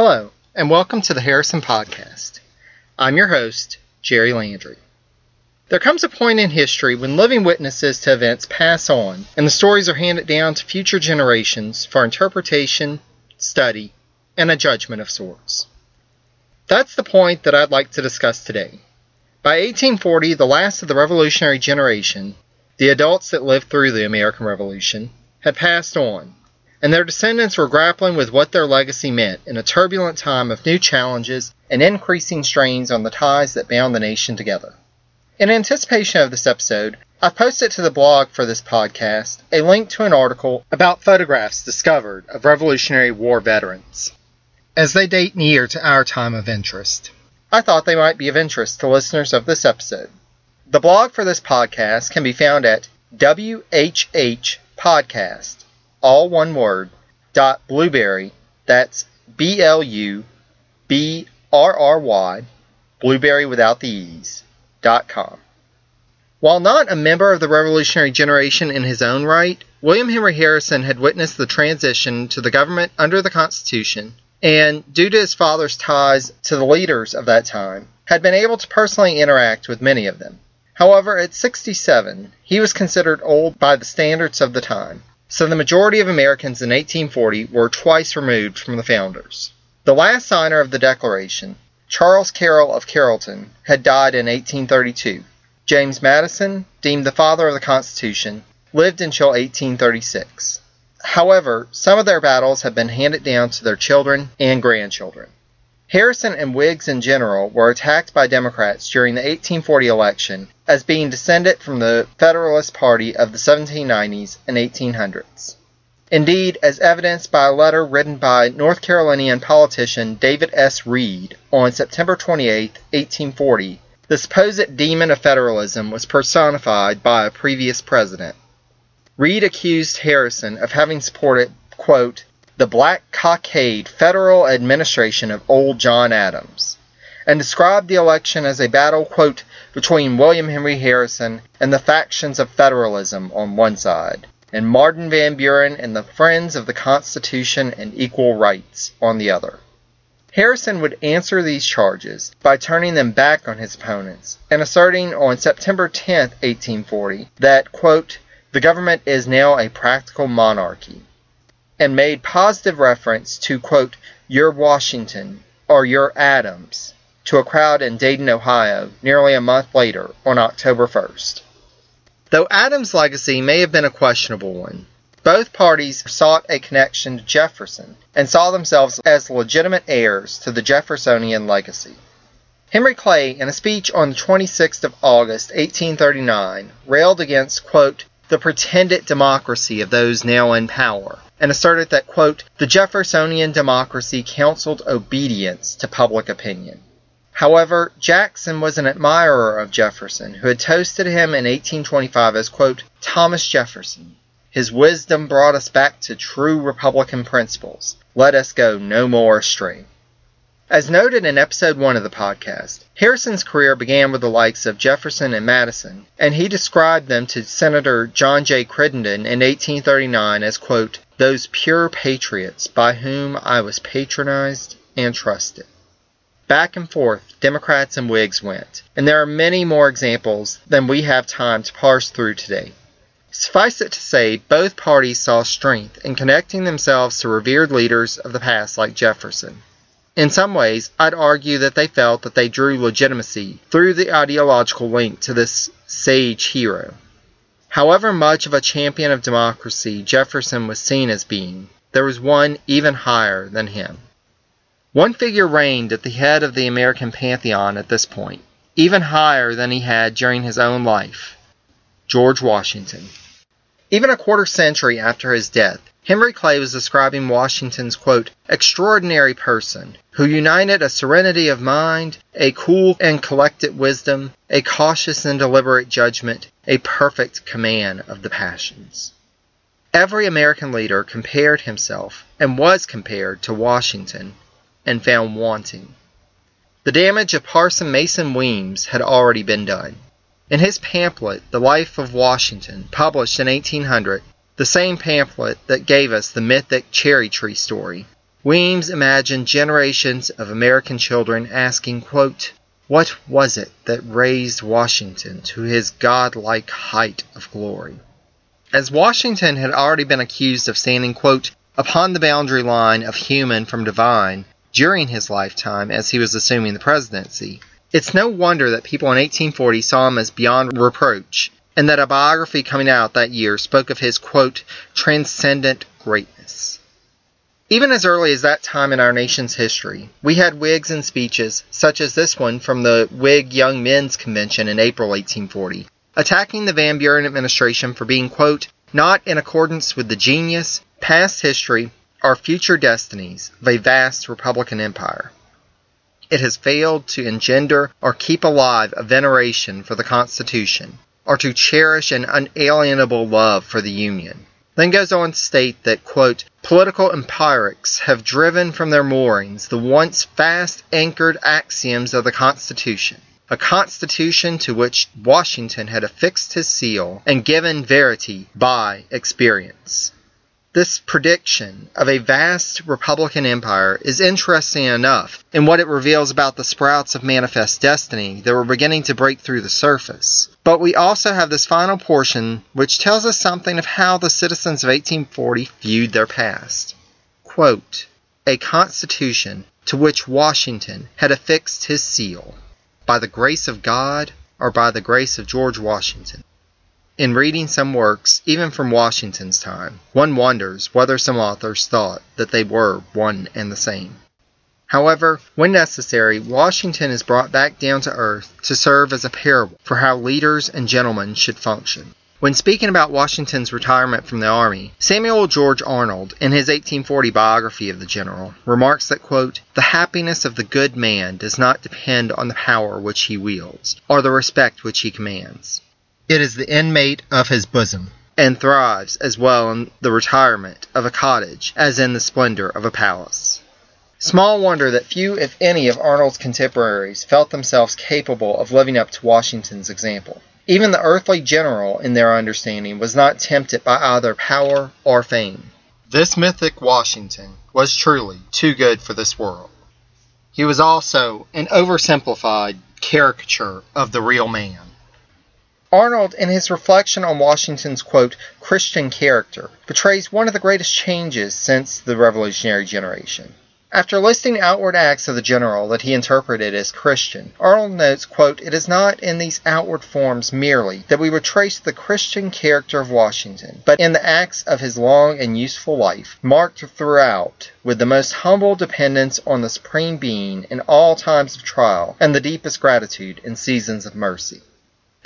Hello, and welcome to the Harrison Podcast. I'm your host, Jerry Landry. There comes a point in history when living witnesses to events pass on and the stories are handed down to future generations for interpretation, study, and a judgment of sorts. That's the point that I'd like to discuss today. By 1840, the last of the revolutionary generation, the adults that lived through the American Revolution, had passed on, and their descendants were grappling with what their legacy meant in a turbulent time of new challenges and increasing strains on the ties that bound the nation together. In anticipation of this episode, I've posted to the blog for this podcast a link to an article about photographs discovered of Revolutionary War veterans, as they date near to our time of interest. I thought they might be of interest to listeners of this episode. The blog for this podcast can be found at WHH all one word, dot blueberry, that's B L U B R R Y, blueberry without the E's, dot com. While not a member of the revolutionary generation in his own right, William Henry Harrison had witnessed the transition to the government under the Constitution and, due to his father's ties to the leaders of that time, had been able to personally interact with many of them. However, at 67, he was considered old by the standards of the time, so the majority of Americans in 1840 were twice removed from the founders. The last signer of the Declaration, Charles Carroll of Carrollton, had died in 1832. James Madison, deemed the father of the Constitution, lived until 1836. However, some of their battles have been handed down to their children and grandchildren. Harrison and Whigs in general were attacked by Democrats during the 1840 election as being descended from the Federalist Party of the 1790s and 1800s. Indeed, as evidenced by a letter written by North Carolinian politician David S. Reid on September 28, 1840, the supposed demon of federalism was personified by a previous president. Reid accused Harrison of having supported, quote, the black cockade federal administration of old John Adams, and described the election as a battle, quote, between William Henry Harrison and the factions of federalism on one side, and Martin Van Buren and the Friends of the Constitution and Equal Rights on the other. Harrison would answer these charges by turning them back on his opponents and asserting on September 10, 1840, that, quote, the government is now a practical monarchy, and made positive reference to, quote, your Washington or your Adams to a crowd in Dayton, Ohio, nearly a month later on October 1st. Though Adams' legacy may have been a questionable one, both parties sought a connection to Jefferson and saw themselves as legitimate heirs to the Jeffersonian legacy. Henry Clay, in a speech on the 26th of August, 1839, railed against, quote, the pretended democracy of those now in power, and asserted that, quote, the Jeffersonian democracy counseled obedience to public opinion. However, Jackson was an admirer of Jefferson, who had toasted him in 1825 as, quote, Thomas Jefferson. His wisdom brought us back to true Republican principles. Let us go no more astray. As noted in episode 1 of the podcast, Harrison's career began with the likes of Jefferson and Madison, and he described them to Senator John J. Crittenden in 1839 as, quote, those pure patriots by whom I was patronized and trusted. Back and forth, Democrats and Whigs went, and there are many more examples than we have time to parse through today. Suffice it to say, both parties saw strength in connecting themselves to revered leaders of the past like Jefferson. In some ways, I'd argue that they felt that they drew legitimacy through the ideological link to this sage hero. However much of a champion of democracy Jefferson was seen as being, there was one even higher than him. One figure reigned at the head of the American pantheon at this point, even higher than he had during his own life George Washington. Even a quarter century after his death, Henry Clay was describing Washington's, quote, extraordinary person, who united a serenity of mind, a cool and collected wisdom, a cautious and deliberate judgment, a perfect command of the passions. Every American leader compared himself, and was compared, to Washington, and found wanting. The damage of Parson Mason Weems had already been done. In his pamphlet, The Life of Washington, published in 1800, the same pamphlet that gave us the mythic cherry tree story, Weems imagined generations of American children asking, quote, What was it that raised Washington to his godlike height of glory? As Washington had already been accused of standing, quote, upon the boundary line of human from divine during his lifetime as he was assuming the presidency, it's no wonder that people in 1840 saw him as beyond reproach, and that a biography coming out that year spoke of his, quote, transcendent greatness. Even as early as that time in our nation's history, we had Whigs and speeches, such as this one from the Whig Young Men's Convention in April 1840, attacking the Van Buren administration for being, quote, not in accordance with the genius, past history, or future destinies of a vast Republican empire. It has failed to engender or keep alive a veneration for the Constitution, or to cherish an unalienable love for the Union. Then goes on to state that, quote, political empirics have driven from their moorings the once fast anchored axioms of the Constitution a constitution to which Washington had affixed his seal and given verity by experience. This prediction of a vast Republican empire is interesting enough in what it reveals about the sprouts of manifest destiny that were beginning to break through the surface. But we also have this final portion which tells us something of how the citizens of 1840 viewed their past. Quote, a constitution to which Washington had affixed his seal by the grace of God or by the grace of George Washington. In reading some works, even from Washington's time, one wonders whether some authors thought that they were one and the same. However, when necessary, Washington is brought back down to earth to serve as a parable for how leaders and gentlemen should function. When speaking about Washington's retirement from the Army, Samuel George Arnold, in his 1840 biography of the general, remarks that, quote, The happiness of the good man does not depend on the power which he wields, or the respect which he commands. It is the inmate of his bosom, and thrives as well in the retirement of a cottage as in the splendor of a palace. Small wonder that few, if any, of Arnold's contemporaries felt themselves capable of living up to Washington's example. Even the earthly general, in their understanding, was not tempted by either power or fame. This mythic Washington was truly too good for this world. He was also an oversimplified caricature of the real man. Arnold, in his reflection on Washington's quote, Christian character, portrays one of the greatest changes since the revolutionary generation. After listing outward acts of the general that he interpreted as Christian, Arnold notes, quote, It is not in these outward forms merely that we would trace the Christian character of Washington, but in the acts of his long and useful life, marked throughout with the most humble dependence on the Supreme Being in all times of trial, and the deepest gratitude in seasons of mercy.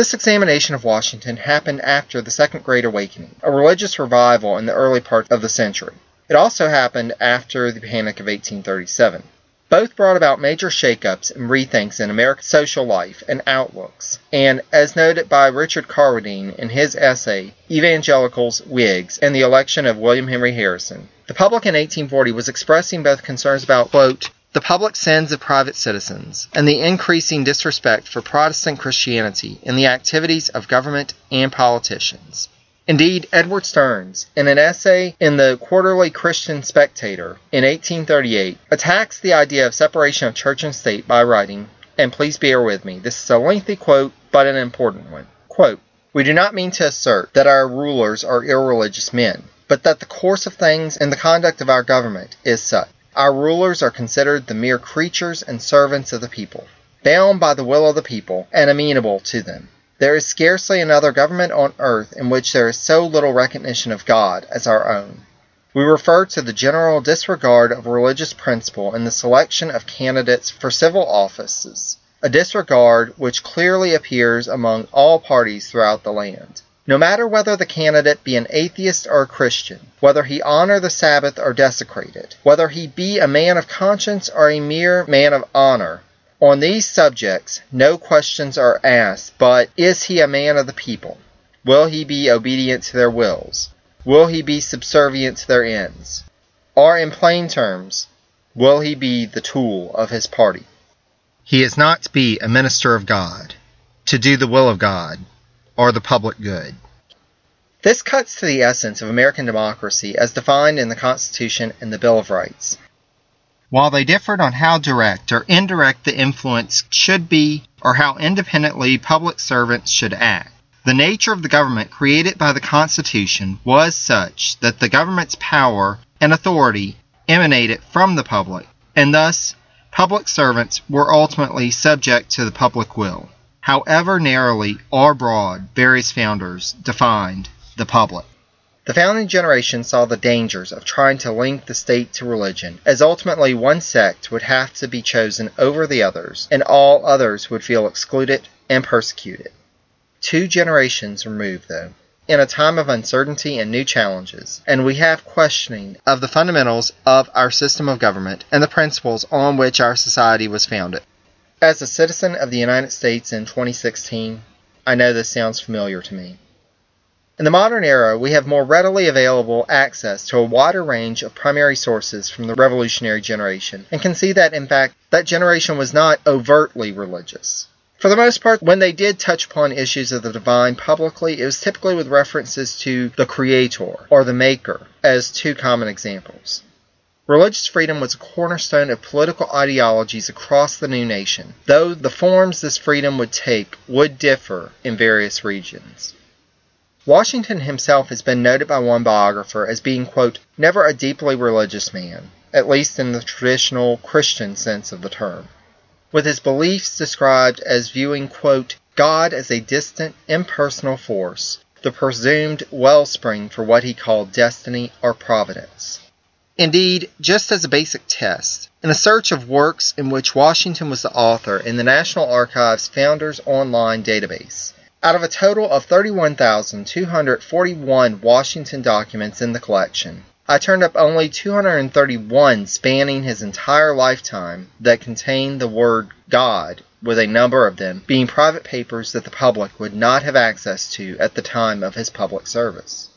This examination of Washington happened after the Second Great Awakening, a religious revival in the early part of the century. It also happened after the Panic of 1837. Both brought about major shakeups and rethinks in American social life and outlooks, and, as noted by Richard Carwardine in his essay, Evangelicals, Whigs, and the Election of William Henry Harrison, the public in 1840 was expressing both concerns about, quote, the public sins of private citizens, and the increasing disrespect for Protestant Christianity in the activities of government and politicians. Indeed, Edward Stearns, in an essay in the Quarterly Christian Spectator in 1838, attacks the idea of separation of church and state by writing, and please bear with me, this is a lengthy quote, but an important one. Quote, we do not mean to assert that our rulers are irreligious men, but that the course of things and the conduct of our government is such. Our rulers are considered the mere creatures and servants of the people, bound by the will of the people, and amenable to them. There is scarcely another government on earth in which there is so little recognition of God as our own. We refer to the general disregard of religious principle in the selection of candidates for civil offices, a disregard which clearly appears among all parties throughout the land. No matter whether the candidate be an atheist or a Christian, whether he honor the Sabbath or desecrate it, whether he be a man of conscience or a mere man of honor, on these subjects no questions are asked, but is he a man of the people? Will he be obedient to their wills? Will he be subservient to their ends? Or, in plain terms, will he be the tool of his party? He is not to be a minister of God, to do the will of God, or the public good. This cuts to the essence of American democracy as defined in the Constitution and the Bill of Rights. while they differed on how direct or indirect the influence should be or how independently public servants should act. The nature of the government created by the Constitution was such that the government's power and authority emanated from the public, and thus public servants were ultimately subject to the public will, however narrowly or broad various founders defined the public. The founding generation saw the dangers of trying to link the state to religion, as ultimately one sect would have to be chosen over the others, and all others would feel excluded and persecuted. Two generations removed, though, in a time of uncertainty and new challenges, and we have questioning of the fundamentals of our system of government and the principles on which our society was founded. As a citizen of the United States in 2016, I know this sounds familiar to me. In the modern era, we have more readily available access to a wider range of primary sources from the revolutionary generation, and can see that, in fact, that generation was not overtly religious. For the most part, when they did touch upon issues of the divine publicly, it was typically with references to the Creator or the Maker as two common examples. Religious freedom was a cornerstone of political ideologies across the new nation, though the forms this freedom would take would differ in various regions. Washington himself has been noted by one biographer as being, quote, never a deeply religious man, at least in the traditional Christian sense of the term with his beliefs described as viewing, quote, God as a distant, impersonal force, the presumed wellspring for what he called destiny or providence. Indeed, just as a basic test, in a search of works in which Washington was the author in the National Archives Founders Online database, out of a total of 31,241 Washington documents in the collection, I turned up only 231 spanning his entire lifetime that contained the word God, with a number of them being private papers that the public would not have access to at the time of his public service.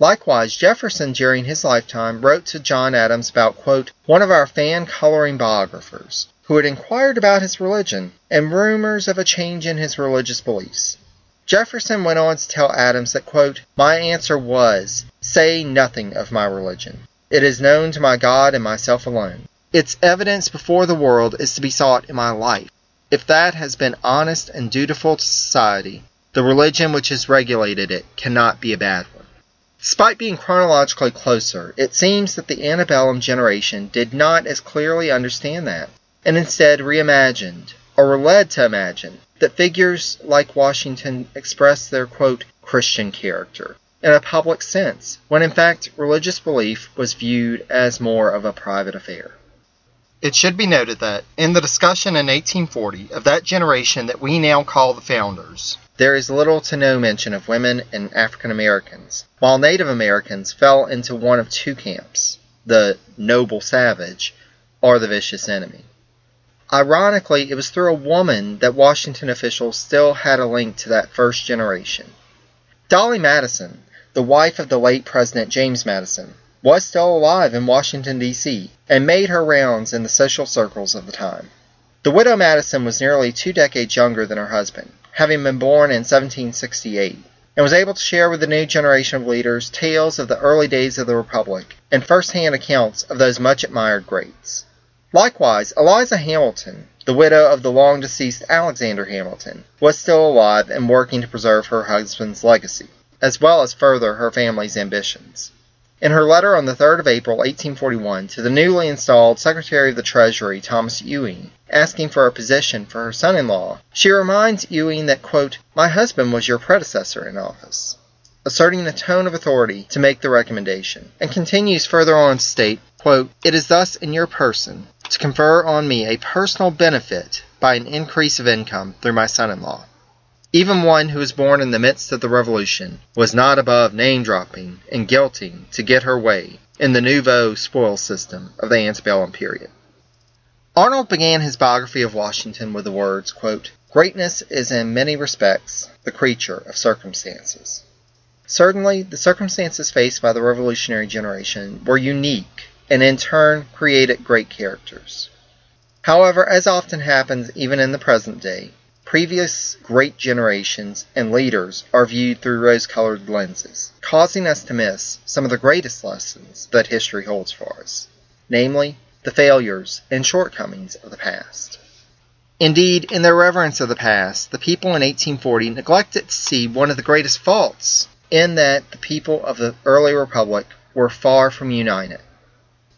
Likewise, Jefferson during his lifetime wrote to John Adams about, quote, one of our fan coloring biographers, who had inquired about his religion and rumors of a change in his religious beliefs. Jefferson went on to tell Adams that, quote, My answer was, Say nothing of my religion. It is known to my God and myself alone. Its evidence before the world is to be sought in my life. If that has been honest and dutiful to society, the religion which has regulated it cannot be a bad one. Despite being chronologically closer, it seems that the antebellum generation did not as clearly understand that, and instead reimagined, or were led to imagine, that figures like Washington expressed their, quote, Christian character in a public sense, when in fact religious belief was viewed as more of a private affair. It should be noted that, in the discussion in 1840 of that generation that we now call the Founders, there is little to no mention of women and African Americans, while Native Americans fell into one of two camps the noble savage or the vicious enemy. Ironically, it was through a woman that Washington officials still had a link to that first generation. Dolley Madison, the wife of the late President James Madison, was still alive in Washington, D.C., and made her rounds in the social circles of the time. The widow Madison was nearly two decades younger than her husband, having been born in 1768, and was able to share with the new generation of leaders tales of the early days of the Republic and first hand accounts of those much admired greats. Likewise, Eliza Hamilton, the widow of the long deceased Alexander Hamilton, was still alive and working to preserve her husband's legacy, as well as further her family's ambitions. In her letter on the 3rd of April, 1841, to the newly installed Secretary of the Treasury, Thomas Ewing, asking for a position for her son in law, she reminds Ewing that, quote, My husband was your predecessor in office, asserting the tone of authority to make the recommendation, and continues further on to state, quote, It is thus in your person to confer on me a personal benefit by an increase of income through my son in law. Even one who was born in the midst of the revolution was not above name dropping and guilting to get her way in the nouveau spoil system of the antebellum period. Arnold began his biography of Washington with the words, quote, Greatness is in many respects the creature of circumstances. Certainly, the circumstances faced by the revolutionary generation were unique and in turn created great characters. However, as often happens even in the present day, previous great generations and leaders are viewed through rose colored lenses, causing us to miss some of the greatest lessons that history holds for us. Namely, the failures, and shortcomings of the past. Indeed, in their reverence of the past, the people in 1840 neglected to see one of the greatest faults in that the people of the early republic were far from united.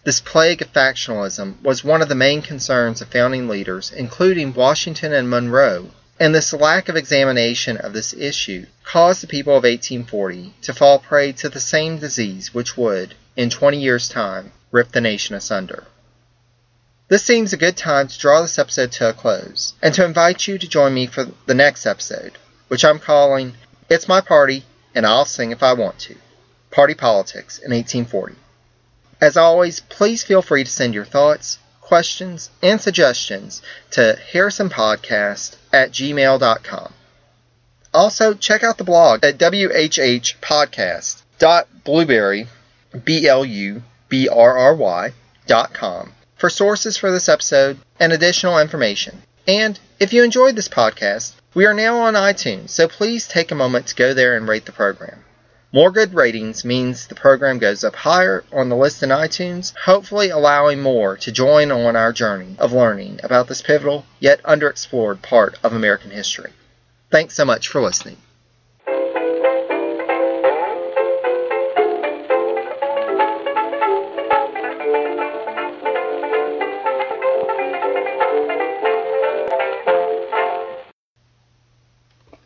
This plague of factionalism was one of the main concerns of founding leaders, including Washington and Monroe, and this lack of examination of this issue caused the people of 1840 to fall prey to the same disease which would, in 20 years' time, rip the nation asunder. This seems a good time to draw this episode to a close and to invite you to join me for the next episode, which I'm calling It's My Party and I'll Sing If I Want to Party Politics in 1840. As always, please feel free to send your thoughts, questions, and suggestions to harrisonpodcast at gmail.com. Also, check out the blog at whhpodcast.blubrry, B-L-U-B-R-R-Y, dot com for sources for this episode and additional information. And if you enjoyed this podcast, we are now on iTunes, so please take a moment to go there and rate the program. More good ratings means the program goes up higher on the list in iTunes, hopefully allowing more to join on our journey of learning about this pivotal yet underexplored part of American history. Thanks so much for listening.